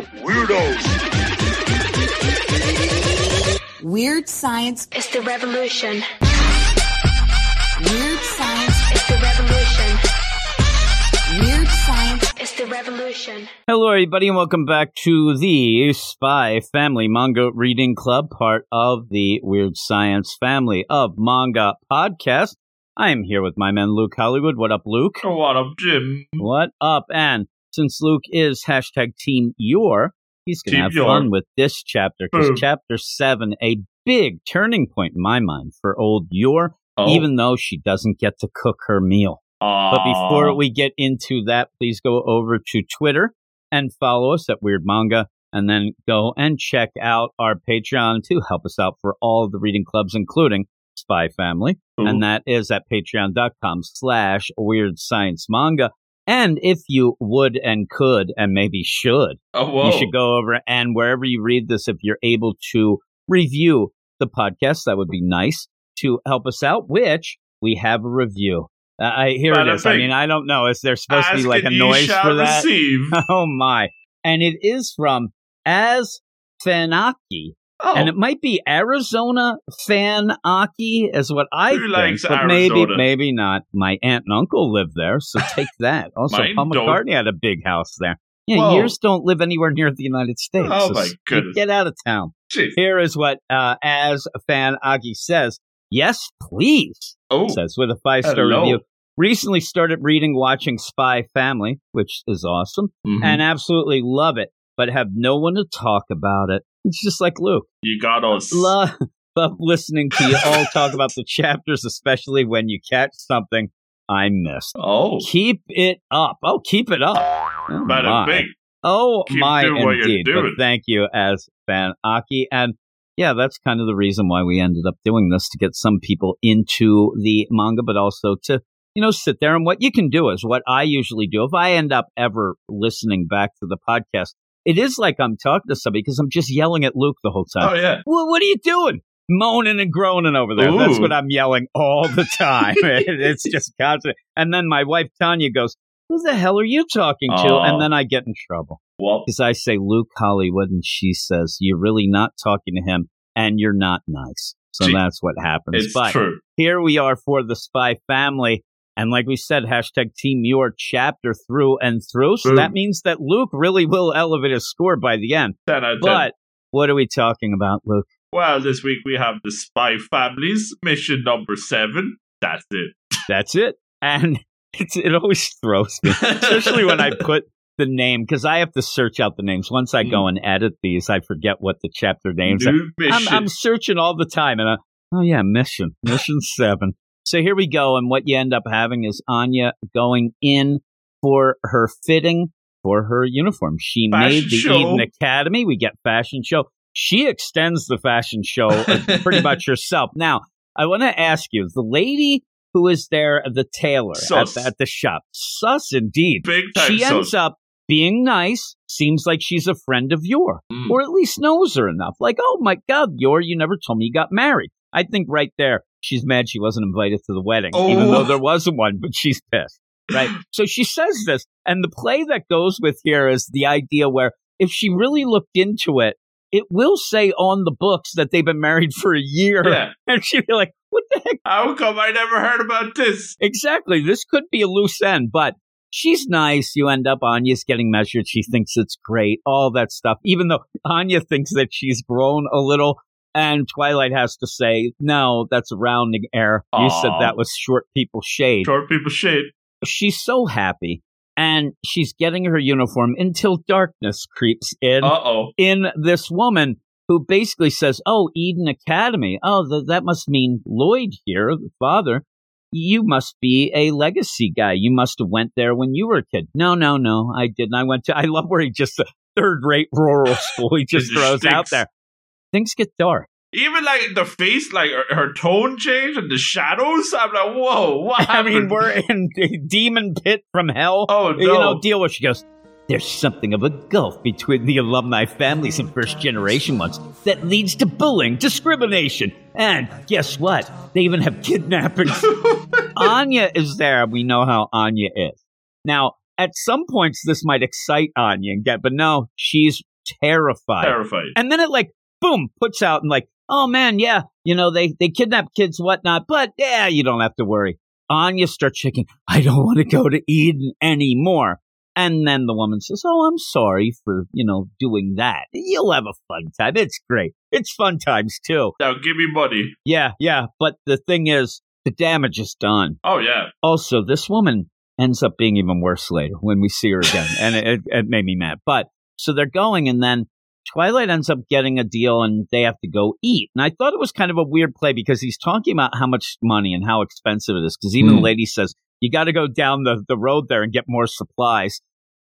of weirdos. Weird science is the revolution. Weird science is the revolution. Weird science is the revolution. Hello, everybody, and welcome back to the Spy Family Manga Reading Club, part of the Weird Science family of manga podcast. I am here with my man Luke Hollywood. What up, Luke? What up, Jim? What up? And since Luke is hashtag Team Yor, he's going to have Team fun with this chapter because chapter seven, a big turning point in my mind for old Yor, Oh. even though she doesn't get to cook her meal. But before we get into that, please go over to Twitter and follow us at Weird Manga, and then go and check out our Patreon to help us out for all the reading clubs, including Spy Family, and that is at patreon.com slash Weird Science Manga. And if you would and could, and maybe should, oh, you should go over and wherever you read this, if you're able to review the podcast, that would be nice to help us out, which we have a review. Uh, I here Bada it is. I mean, I don't know. Is there supposed to be like a noise for that? Receive. Oh my! And it is from As Fanaki, Oh, and it might be Arizona Fanaki, is what I Who think, but maybe Arizona? maybe not. My aunt and uncle live there, so take that. Also, Paul don't. McCartney had a big house there. Yeah, Whoa. yours don't live anywhere near the United States. Oh, so my goodness. Get out of town. jeez. Here is what uh, As Fan Aki says. Yes, please Oh, says with a five star review. Recently started reading, watching Spy Family, which is awesome, mhm. and absolutely love it, but have no one to talk about it. It's just like Luke. you got us. Love, love listening to you all talk about the chapters, especially when you catch something I missed. oh, Keep it up. Oh, keep it up. Oh, bada my. Oh Keep my, doing what you're indeed. But thank you, as Fan Aki, and yeah, that's kind of the reason why we ended up doing this to get some people into the manga, but also to you know sit there and what you can do is what I usually do. If I end up ever listening back to the podcast, it is like I'm talking to somebody because I'm just yelling at Luke the whole time. Oh, yeah. Well, what are you doing? Moaning and groaning over there. That's what I'm yelling all the time. it's just constant. And then my wife Tanya goes, "Who the hell are you talking to?" Aw. And then I get in trouble Well, because I say Luke Hollywood, and she says you're really not talking to him, and you're not nice. So Gee, that's what happens. it's but true. here we are for the Spy Family. And like we said, hashtag Team Yor chapter through and through. So Boom. that means that Luke really will elevate his score by the end. 10 out of 10. But what are we talking about, Luke? well, this week we have the Spy Families, mission number seven. That's it. That's it. And it's, it always throws me, especially when I put the name, because I have to search out the names. Once I go mm. and edit these, I forget what the chapter names are. New I'm, mission. I'm searching all the time, and I, oh yeah, mission, mission seven. So here we go, and what you end up having is Anya going in for her fitting for her uniform. She made the show. Eden Academy. We get fashion show. She extends the fashion show uh, pretty much herself. Now, I want to ask you, the lady who is there, the tailor at, the- at the shop, sus indeed. Big time She ends sus. up being nice. Seems like she's a friend of Yor Mm. or at least knows her enough. Like, oh my God, Yor, you never told me you got married. I think right there, she's mad she wasn't invited to the wedding, even Oh. though there wasn't one, but she's pissed. Right. so she says this, and the play that goes with here is the idea where if she really looked into it, it will say on the books that they've been married for a year. Yeah. And she'd be like, what the heck? How come I never heard about this? Exactly. This could be a loose end, but she's nice. You end up Anya's getting measured. She thinks it's great, all that stuff. Even though Anya thinks that she's grown a little, and Twilight has to say, no, that's a rounding error. You said that was short people shade. Short people shade. She's so happy, and she's getting her uniform until darkness creeps in Uh oh. in this woman who basically says, "Oh, Eden Academy. Oh, th- that must mean Lloyd here, the father. You must be a legacy guy. You must have went there when you were a kid." No, no, no, I didn't. I went to. I love where he just a third-rate rural school. He just throws out there. Things get dark. Even like the face, like her, her tone change and the shadows. I'm like, whoa, what I mean, we're in the demon pit from hell. Oh, You no. know, deal with. She goes. There's something of a gulf between the alumni families and first generation ones that leads to bullying, discrimination, and guess what? They even have kidnappings. Anya is there. We know how Anya is. Now, at some points, this might excite Anya and get, but no, she's terrified. Terrified. And then it like boom puts out and like, oh man, yeah, you know they they kidnap kids, whatnot, but yeah, you don't have to worry. Anya starts shaking. I don't want to go to Eden anymore. And then the woman says, "Oh, I'm sorry for you know doing that. You'll have a fun time. It's great. It's fun times too. Now give me money. Yeah, yeah. But the thing is, the damage is done. Oh yeah. Also, this woman ends up being even worse later when we see her again, and it, it made me mad. But so they're going, and then Twilight ends up getting a deal, and they have to go eat. And I thought it was kind of a weird play because he's talking about how much money and how expensive it is. Because even the Hmm. lady says you got to go down the the road there and get more supplies.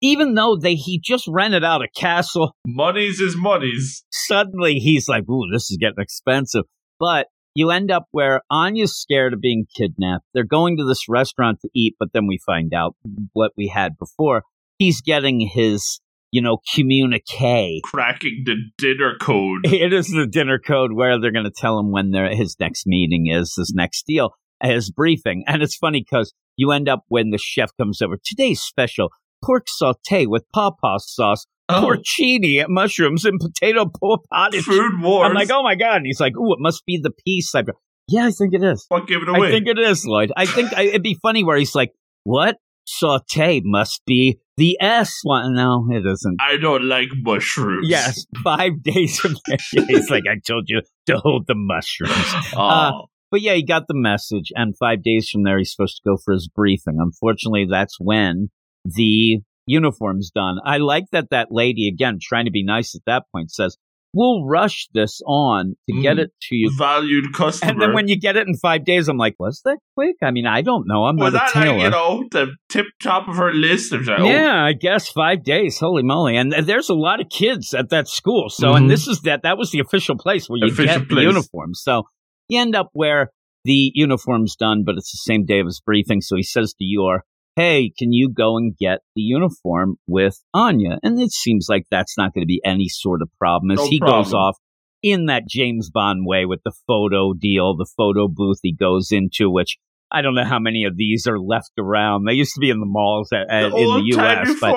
Even though they he just rented out a castle, Money's is money's. suddenly he's like, "Ooh, this is getting expensive." But you end up where Anya's scared of being kidnapped. They're going to this restaurant to eat, but then we find out what we had before. He's getting his, you know, communique. Cracking the dinner code. It is the dinner code where they're going to tell him when their his next meeting is, his next deal, his briefing. And it's funny because you end up when the chef comes over. Today's special pork saute with pawpaw sauce, Oh, porcini, mushrooms, and potato pottage. food wars. I'm like, oh my god! And he's like, ooh, it must be the peace. I go, yeah, I think it is. Fuck, give it away. I think it is, Lloyd. I think I, it'd be funny where he's like, what saute must be the S one? No, it isn't. I don't like mushrooms. Yes, five days from he's like, I told you to hold the mushrooms. Oh, Uh, But yeah, he got the message, and five days from there, he's supposed to go for his briefing. Unfortunately, that's when the uniform's done. I like that that lady, again, trying to be nice at that point, says, We'll rush this on to get Mm. it to you. valued customer. And then when you get it in five days, I'm like, Was that quick? I mean, I don't know. I'm was not a tailor. like you know the tip top of her list? Of like, oh, Yeah, I guess five days. Holy moly! And there's a lot of kids at that school. So, Mhm. and this is that that was the official place where you Official get the uniforms. So you end up where the uniform's done, but it's the same day of his briefing. So he says to Yor, "Hey, can you go and get the uniform with Anya?" And it seems like that's not going to be any sort of problem as No he goes off in that James Bond way with the photo deal, the photo booth he goes into, which. I don't know how many of these are left around. They used to be in the malls at, the in the U.S., but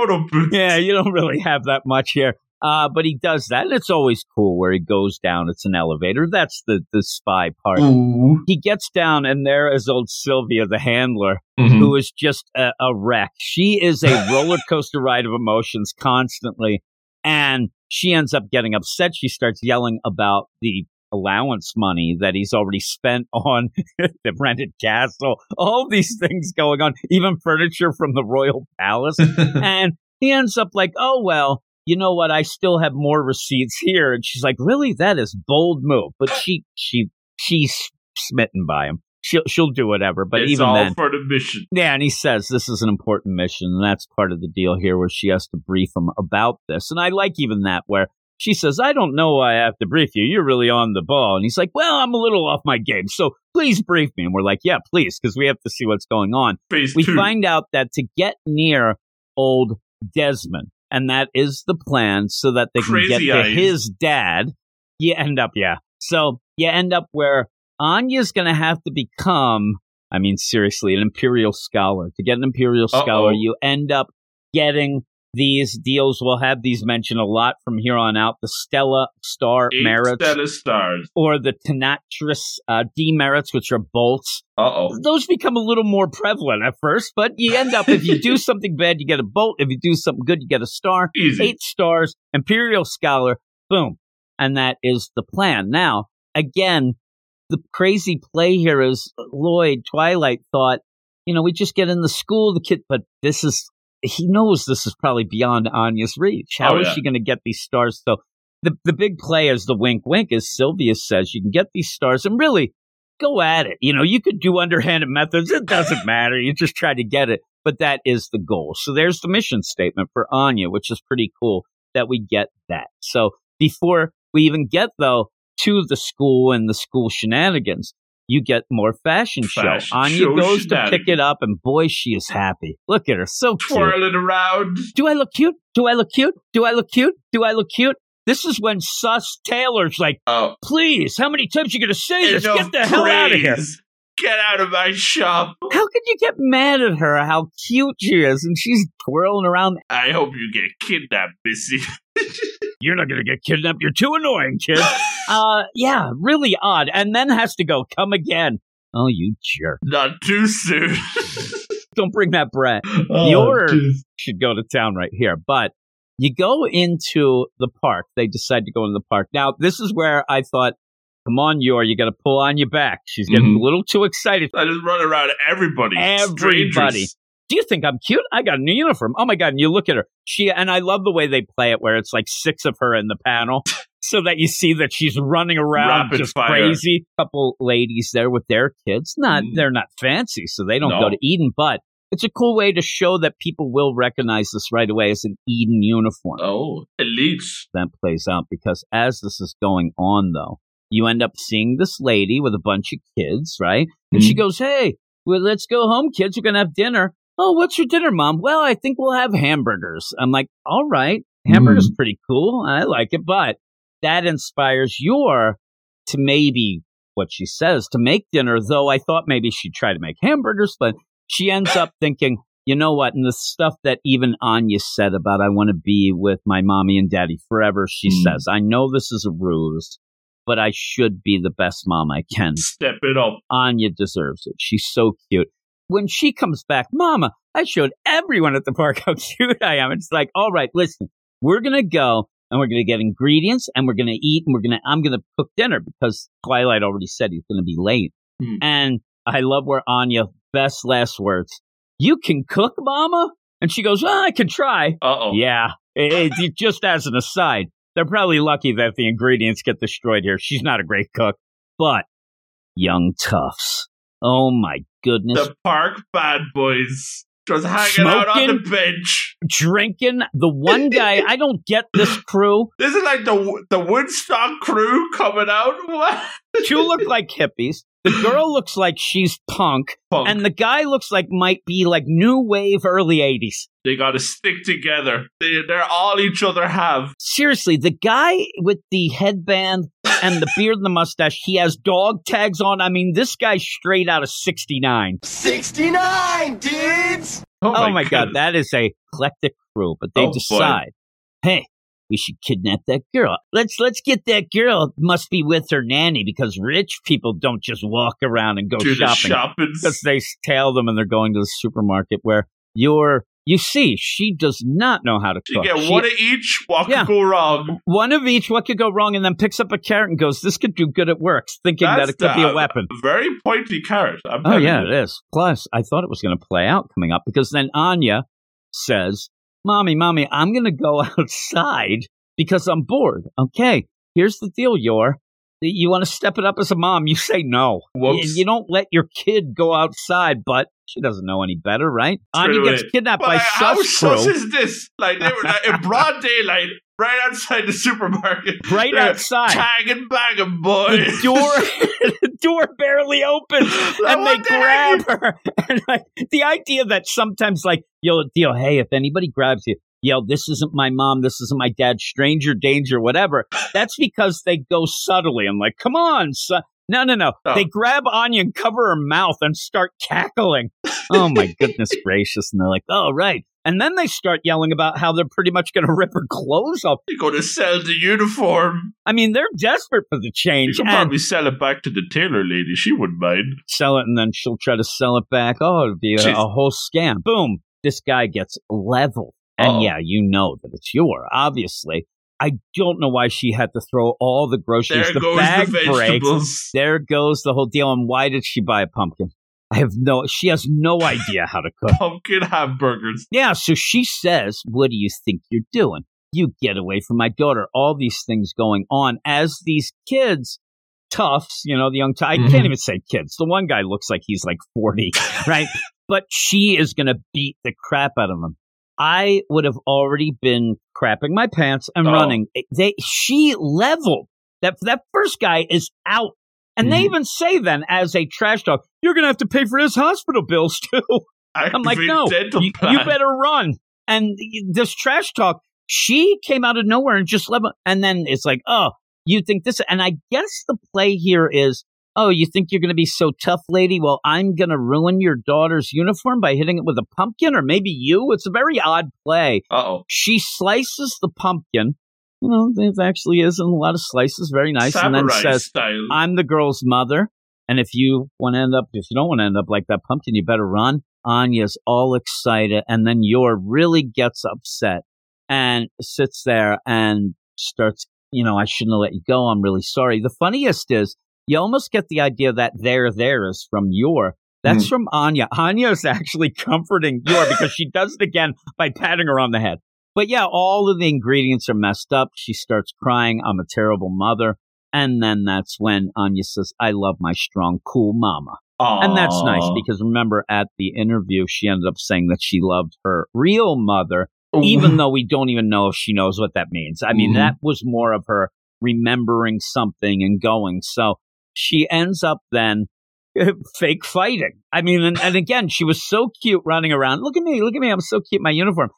yeah, you don't really have that much here. Uh, but he does that, and it's always cool where he goes down. It's an elevator. That's the the spy part. Ooh. He gets down, and there is old Sylvia, the handler, Mhm. who is just a, a wreck. She is a roller coaster ride of emotions constantly, and she ends up getting upset. She starts yelling about the allowance money that he's already spent on the rented castle. All these things going on, even furniture from the royal palace and he ends up like, oh well, you know what? I still have more receipts here. And she's like, really? That is bold move. But she she she's smitten by him. She'll she'll do whatever. But it's even all then, for the mission. yeah. And he says this is an important mission, and that's part of the deal here, where she has to brief him about this. And I like even that where. She says, I don't know why I have to brief you. You're really on the ball. And he's like, Well, I'm a little off my game. So please brief me. And we're like, Yeah, please, because we have to see what's going on Phase we two. find out that to get near old Desmond, and that is the plan, so that they can Crazy get to eyes. his dad. You end up, yeah. So you end up where Anya's going to have to become, I mean, seriously, an imperial scholar. To get an imperial Uh-oh. scholar, you end up getting these deals. We'll have these mentioned a lot from here on out. The Stella Star Eight merits. Stella stars. Or the Tonitrus uh, demerits, which are bolts Uh oh. those become a little more prevalent at first, but you end up if you do something bad, you get a bolt. If you do something good, you get a star. Easy. Eight stars, Imperial Scholar, boom. And that is the plan. Now, again, the crazy play here is Lloyd Twilight thought, you know, we just get in the school, the kid, but this is, he knows this is probably beyond Anya's reach. How Oh, is yeah. she going to get these stars? So the, the big play is the wink wink, as Sylvia says, you can get these stars and really go at it. You know, you could do underhanded methods. It doesn't matter. You just try to get it. But that is the goal. So there's the mission statement for Anya, which is pretty cool that we get that. So before we even get though to the school and the school shenanigans, you get more fashion show. Fashion Anya show goes to pick it up and boy, she is happy. Look at her. So cute. Twirling around. Do I look cute? Do I look cute? Do I look cute? Do I look cute? This is when Sus Taylor's like, Oh, please, how many times are you gonna say this? enough Get the hell out of here. Get out of my shop. How could you get mad at her? How cute she is, and she's twirling around. I hope you get kidnapped, Missy. You're not going to get kidnapped. You're too annoying, kid. uh, yeah, really odd. And then has to go, come again. Oh, you jerk. Not too soon. Don't bring that Brett. Oh, Yor jeez. should go to town right here. But you go into the park. They decide to go into the park. Now, this is where I thought, come on, Yor, you got to pull on your back. She's getting Mhm. a little too excited. I just run around everybody. Everybody. Strangers. Do you think I'm cute? I got a new uniform. Oh my god! And you look at her. She and I love the way they play it, where it's like six of her in the panel, so that you see that she's running around Rapid just fire. crazy. Couple ladies there with their kids. Not Mm. they're not fancy, so they don't No. go to Eden. But it's a cool way to show that people will recognize this right away as an Eden uniform. Oh, elites. That plays out because as this is going on, though, you end up seeing this lady with a bunch of kids, right? And she Mhm. goes, Hey, well, let's go home, kids. We're going to have dinner. Oh, what's your dinner, mom? Well, I think we'll have hamburgers. I'm like, All right. Hamburgers pretty cool. I like it. But that inspires Yor to maybe what she says to make dinner, though I thought maybe she'd try to make hamburgers, but she ends up thinking, you know what? And the stuff that even Anya said about I want to be with my mommy and daddy forever, she Mm. says, I know this is a ruse, but I should be the best mom I can. Step it up. Anya deserves it. She's so cute. When she comes back, Mama, I showed everyone at the park how cute I am. It's like, all right, listen, we're gonna go and we're gonna get ingredients and we're gonna eat and we're gonna I'm gonna cook dinner because Twilight already said he's gonna be late. Hmm. And I love where Anya best last words. You can cook, Mama? And she goes, well, I can try. Uh oh. Yeah. It- it- just as an aside, they're probably lucky that the ingredients get destroyed here. She's not a great cook, but young toughs. Oh my goodness. The park bad boys just hanging out on the bench. Drinking. The one guy, I don't get this crew. This is like the the Woodstock crew coming out. What? Two look like hippies. The girl looks like she's punk. Punk. And the guy looks like might be like new wave early 80s. they got to stick together. They, they're all each other have. Seriously, the guy with the headband and the beard and the mustache, he has dog tags on. I mean, this guy's straight out of 69. 69, dudes! Oh, my, oh God, that is a eclectic crew. But they Oh, boy. decide, hey, we should kidnap that girl. Let's let's get that girl. Must be with her nanny because rich people don't just walk around and go Do shopping shopping. because they tail them and they're going to the supermarket where you're. You see, she does not know how to You cook. get She- one of each. What Yeah. could go wrong? one of each. What could go wrong? And then picks up a carrot and goes, "This could do good at work," thinking that it could be a weapon. Very pointy carrot. I'm Oh yeah, you. it is. Plus, I thought it was going to play out coming up because then Anya says, "Mommy, mommy, I'm going to go outside because I'm bored." Okay, here's the deal, Yor. You want to step it up as a mom? You say no. You, you don't let your kid go outside, but she doesn't know any better, right? Anya gets kidnapped But by like, how sus is this? Like they were like, in broad daylight, right outside the supermarket, right They're outside. tagging, bagging, boy. the door the door barely opens and they the heck? grab her and like the idea that sometimes like you'll deal hey if anybody grabs you yell this isn't my mom this isn't my dad stranger danger whatever that's because they go subtly I'm like come on son. no no no Oh. they grab anya and cover her mouth and start cackling oh my goodness gracious and they're like oh right and then they start yelling about how they're pretty much going to rip her clothes off You're going to sell the uniform. i mean they're desperate for the You change can and probably sell it back to the tailor lady. She wouldn't mind. sell it and then she'll try to sell it back. Oh, it'll be a, a whole scam. Boom. This guy gets leveled. And Uh-oh. yeah, you know that it's Yor, obviously. I don't know why she had to throw all the groceries. There the bag the breaks. There goes the whole deal. And why did she buy a pumpkin? I have no, she has no idea how to cook. Pumpkin hamburgers. Yeah, so she says, What do you think you're doing? You get away from my daughter. All these things going on as these kids, toughs, you know, the young, t- I Mhm. can't even say kids. The one guy looks like he's like 40, right? But she is going to beat the crap out of him. I would have already been crapping my pants and Oh. running. They, she leveled. That, that first guy is out. And they Mhm. even say then, as a trash talk, you're going to have to pay for his hospital bills too. I'm like, no, you, you better run. And this trash talk, she came out of nowhere and just level. And then it's like, oh, you think this? And I guess the play here is, oh, you think you're going to be so tough, lady? Well, I'm going to ruin your daughter's uniform by hitting it with a pumpkin, or maybe you. It's a very odd play. Uh oh. She slices the pumpkin. you know, it actually is in a lot of slices, very nice. and then says, style. I'm the girl's mother. And if you want to end up, if you don't want to end up like that pumpkin, you better run. Anya's all excited. And then Yor really gets upset and sits there and starts, you know, I shouldn't have let you go. I'm really sorry. The funniest is you almost get the idea that there, there is from your. That's from Anya. Anya is actually comforting Yor because she does it again by patting her on the head. But yeah, all of the ingredients are messed up. She starts crying. I'm a terrible mother. And then that's when Anya says, I love my strong, cool mama. And that's nice because remember at the interview, she ended up saying that she loved her real mother, even though we don't even know if she knows what that means. I mean, Mhm. that was more of her remembering something and going. So she ends up then uh, fake fighting. I mean, and, and again, she was so cute running around. Look at me, look at me. I'm so cute my uniform.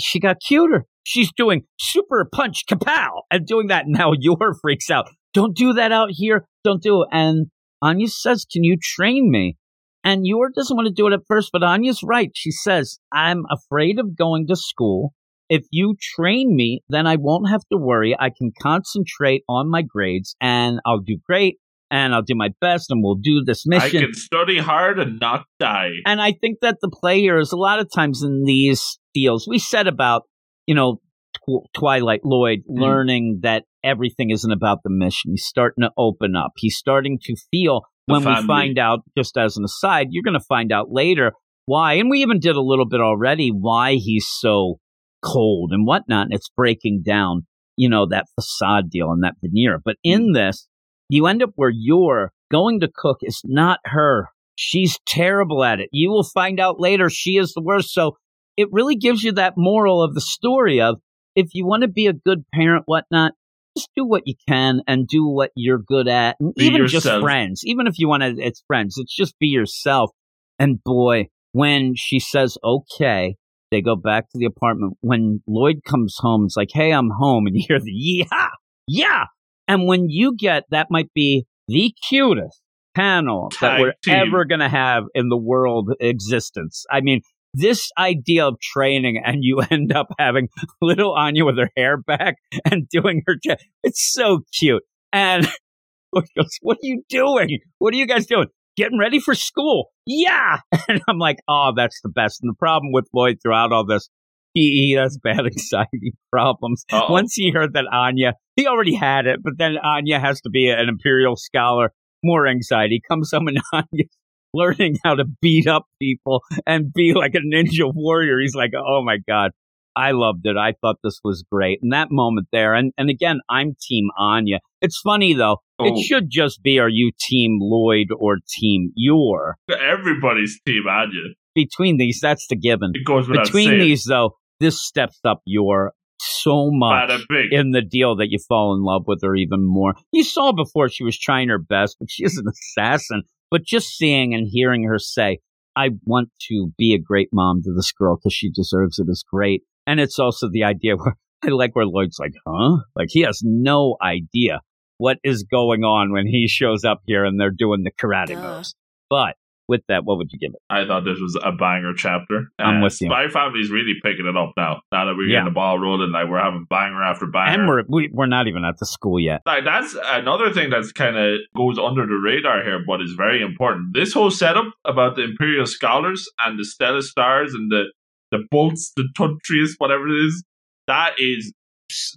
She got cuter. She's doing super punch kapow and doing that. Now Yor freaks out. Don't do that out here. Don't do it. And Anya says, Can you train me? And Yor doesn't want to do it at first, but Anya's right. She says, I'm afraid of going to school. If you train me, then I won't have to worry. I can concentrate on my grades and I'll do great and I'll do my best and we'll do this mission. I can study hard and not die. And I think that the players, a lot of times in these deals, we said about, you know, Tw- Twilight Lloyd Mm. learning that everything isn't about the mission. He's starting to open up. He's starting to feel The when we find out, just as an aside, you're going to find out later why. And we even did a little bit already why he's so cold and whatnot. And it's breaking down, you know, that facade deal and that veneer. But in this, you end up where you're going to cook is not her. She's terrible at it. You will find out later she is the worst. So it really gives you that moral of the story of if you want to be a good parent, whatnot, just do what you can and do what you're good at. And Be even just friends, even if you want to, it's friends, it's just be yourself. And boy, when she says, okay, they go back to the apartment. When Lloyd comes home, it's like, hey, I'm home. And you hear the yeah, yeah. And when you get, that might be the cutest panel that we're team. ever going to have in the world existence. I mean, this idea of training and you end up having little Anya with her hair back and doing her, j- it's so cute. And goes, what are you doing? What are you guys doing? Getting ready for school. Yeah. And I'm like, oh, that's the best. And the problem with Lloyd throughout all this, he, he has bad anxiety problems. Uh-oh. Once he heard that Anya, he already had it, but then Anya has to be an imperial scholar, more anxiety. Comes home and Anya's learning how to beat up people and be like a ninja warrior. He's like, oh my God. I loved it. I thought this was great. And that moment there, and, and again, I'm team Anya. It's funny though. Oh. It should just be are you team Lloyd or team Yor? Everybody's team Anya. Between these, that's the given. It goes Between saying. these though, this steps up Yor so much in the deal that you fall in love with her even more. You saw before she was trying her best, but she is an assassin. But just seeing and hearing her say, I want to be a great mom to this girl because she deserves it is great. And it's also the idea where I like where Lloyd's like, huh? Like he has no idea what is going on when he shows up here and they're doing the karate Duh. moves. But with that, what would you give it? I thought this was a banger chapter. I'm with you. Spy Family's really picking it up now. Now that we're Yeah. getting the ball rolling, like we're having banger after banger. And we're we, we're not even at the school yet. like that's another thing that's kind of goes under the radar here, but is very important. This whole setup about the Imperial Scholars and the Stella Stars and the the bolts, the Tonitrus, whatever it is, that is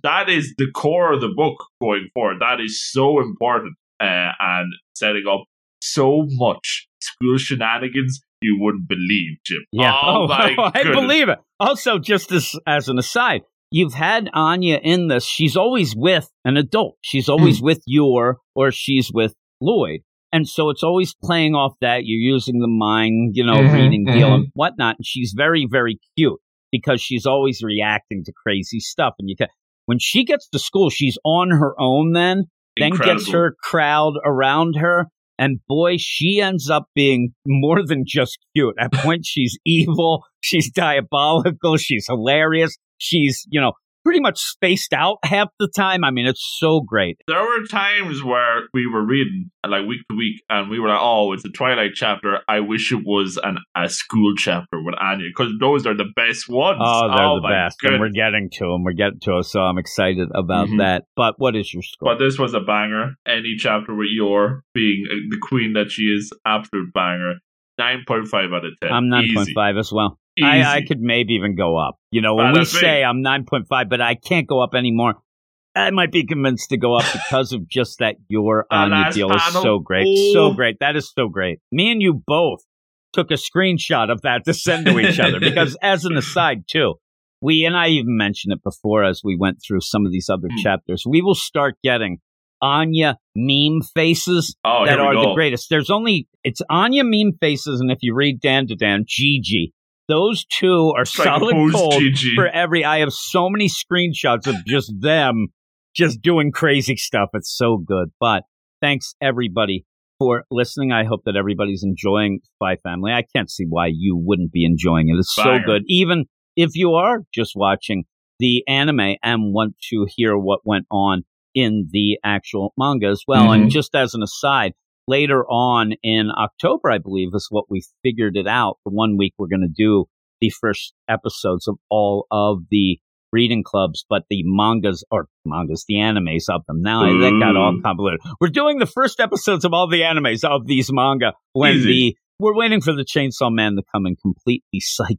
that is the core of the book going forward. That is so important uh, and setting up so much school shenanigans you wouldn't believe, Jim. Oh, my I believe it. Also, just as as an aside, you've had Anya in this. She's always with an adult. She's Hmm. always with Yor or she's with Lloyd. And so it's always playing off that you're using the mind, you know, Mm-hmm, Mhm, reading deal and whatnot. And she's very, very cute because she's always reacting to crazy stuff. And you can, when she gets to school, she's on her own then then gets her crowd around her. And boy, she ends up being more than just cute. At points, she's evil. She's diabolical. She's hilarious. She's, you know, pretty much spaced out half the time. I mean, it's so great. There were times where we were reading like week to week, and we were like, "Oh, it's a Twilight chapter. I wish it was an a school chapter with Anya because those are the best ones. Oh, they're oh, the best, and we're getting to them. We're getting to them, so I'm excited about Mhm. that. But what is your score? But this was a banger. Any chapter with Yor being uh, the queen that she is, absolute banger. Nine point five out of ten. I'm nine point Easy. five as well. I, I could maybe even go up. You know, when we say I'm 9.5, but I can't go up anymore. I might be convinced to go up because of just that Yor Anya last deal is so great. So great. That is so great. Me and you both took a screenshot of that to send to each other because, as an aside, too, we, and I even mentioned it before as we went through some of these other Hmm. chapters, we will start getting Anya meme faces Oh, that are go. the greatest. There's only it's Anya meme faces, and if you read Dandadan, Gigi, those two are solid gold Gigi. for every. I have so many screenshots of just them just doing crazy stuff. It's so good. But thanks everybody for listening. I hope that everybody's enjoying Spy Family. I can't see why you wouldn't be enjoying it. It's Banger. so good. Even if you are just watching the anime and want to hear what went on in the actual manga as well. Mhm. And just as an aside, later on in October, I believe, is what we figured it out. The one week we're going to do the first episodes of all of the reading clubs, but the mangas or mangas, the animes of them. Now I that got all convoluted. We're doing the first episodes of all the animes of these manga when Easy. the we're waiting for the Chainsaw Man to come and completely cycle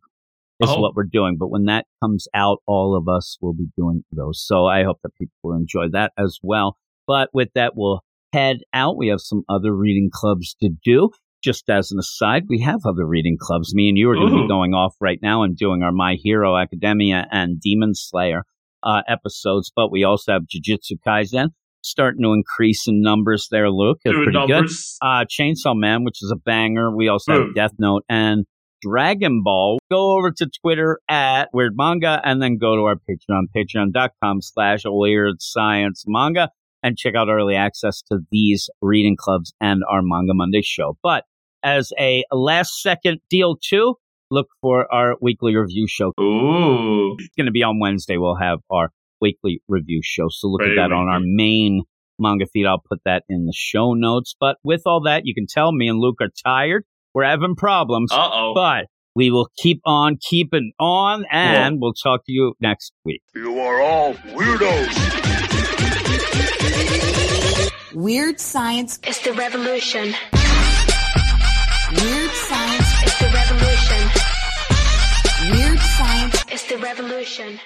is Oh. what we're doing. But when that comes out, all of us will be doing those. So I hope that people will enjoy that as well. But with that, we'll head out. We have some other reading clubs to do. Just as an aside, we have other reading clubs. Me and you are going to be going off right now and doing our My Hero Academia and Demon Slayer uh, episodes. But we also have Jujutsu Kaisen starting to increase in numbers there, Luke. It's pretty good uh, Chainsaw Man, which is a banger. We also have. Death Note and Dragon Ball. Go over to Twitter at Weird Manga and then go to our Patreon, patreon.com slash Weird Science Manga and check out early access to these reading clubs and our Manga Monday show. But as a last second deal too, look for our weekly review show. Ooh. It's going to be on Wednesday. We'll have our weekly review show. So look Very at that on our main manga feed. I'll put that in the show notes. But with all that, you can tell me and Luke are tired. We're having problems, Uh oh. but we will keep on keeping on and we'll talk to you next week. You are all weirdos. Weird science. is the revolution. Weird science. is the revolution. Weird science. is the revolution.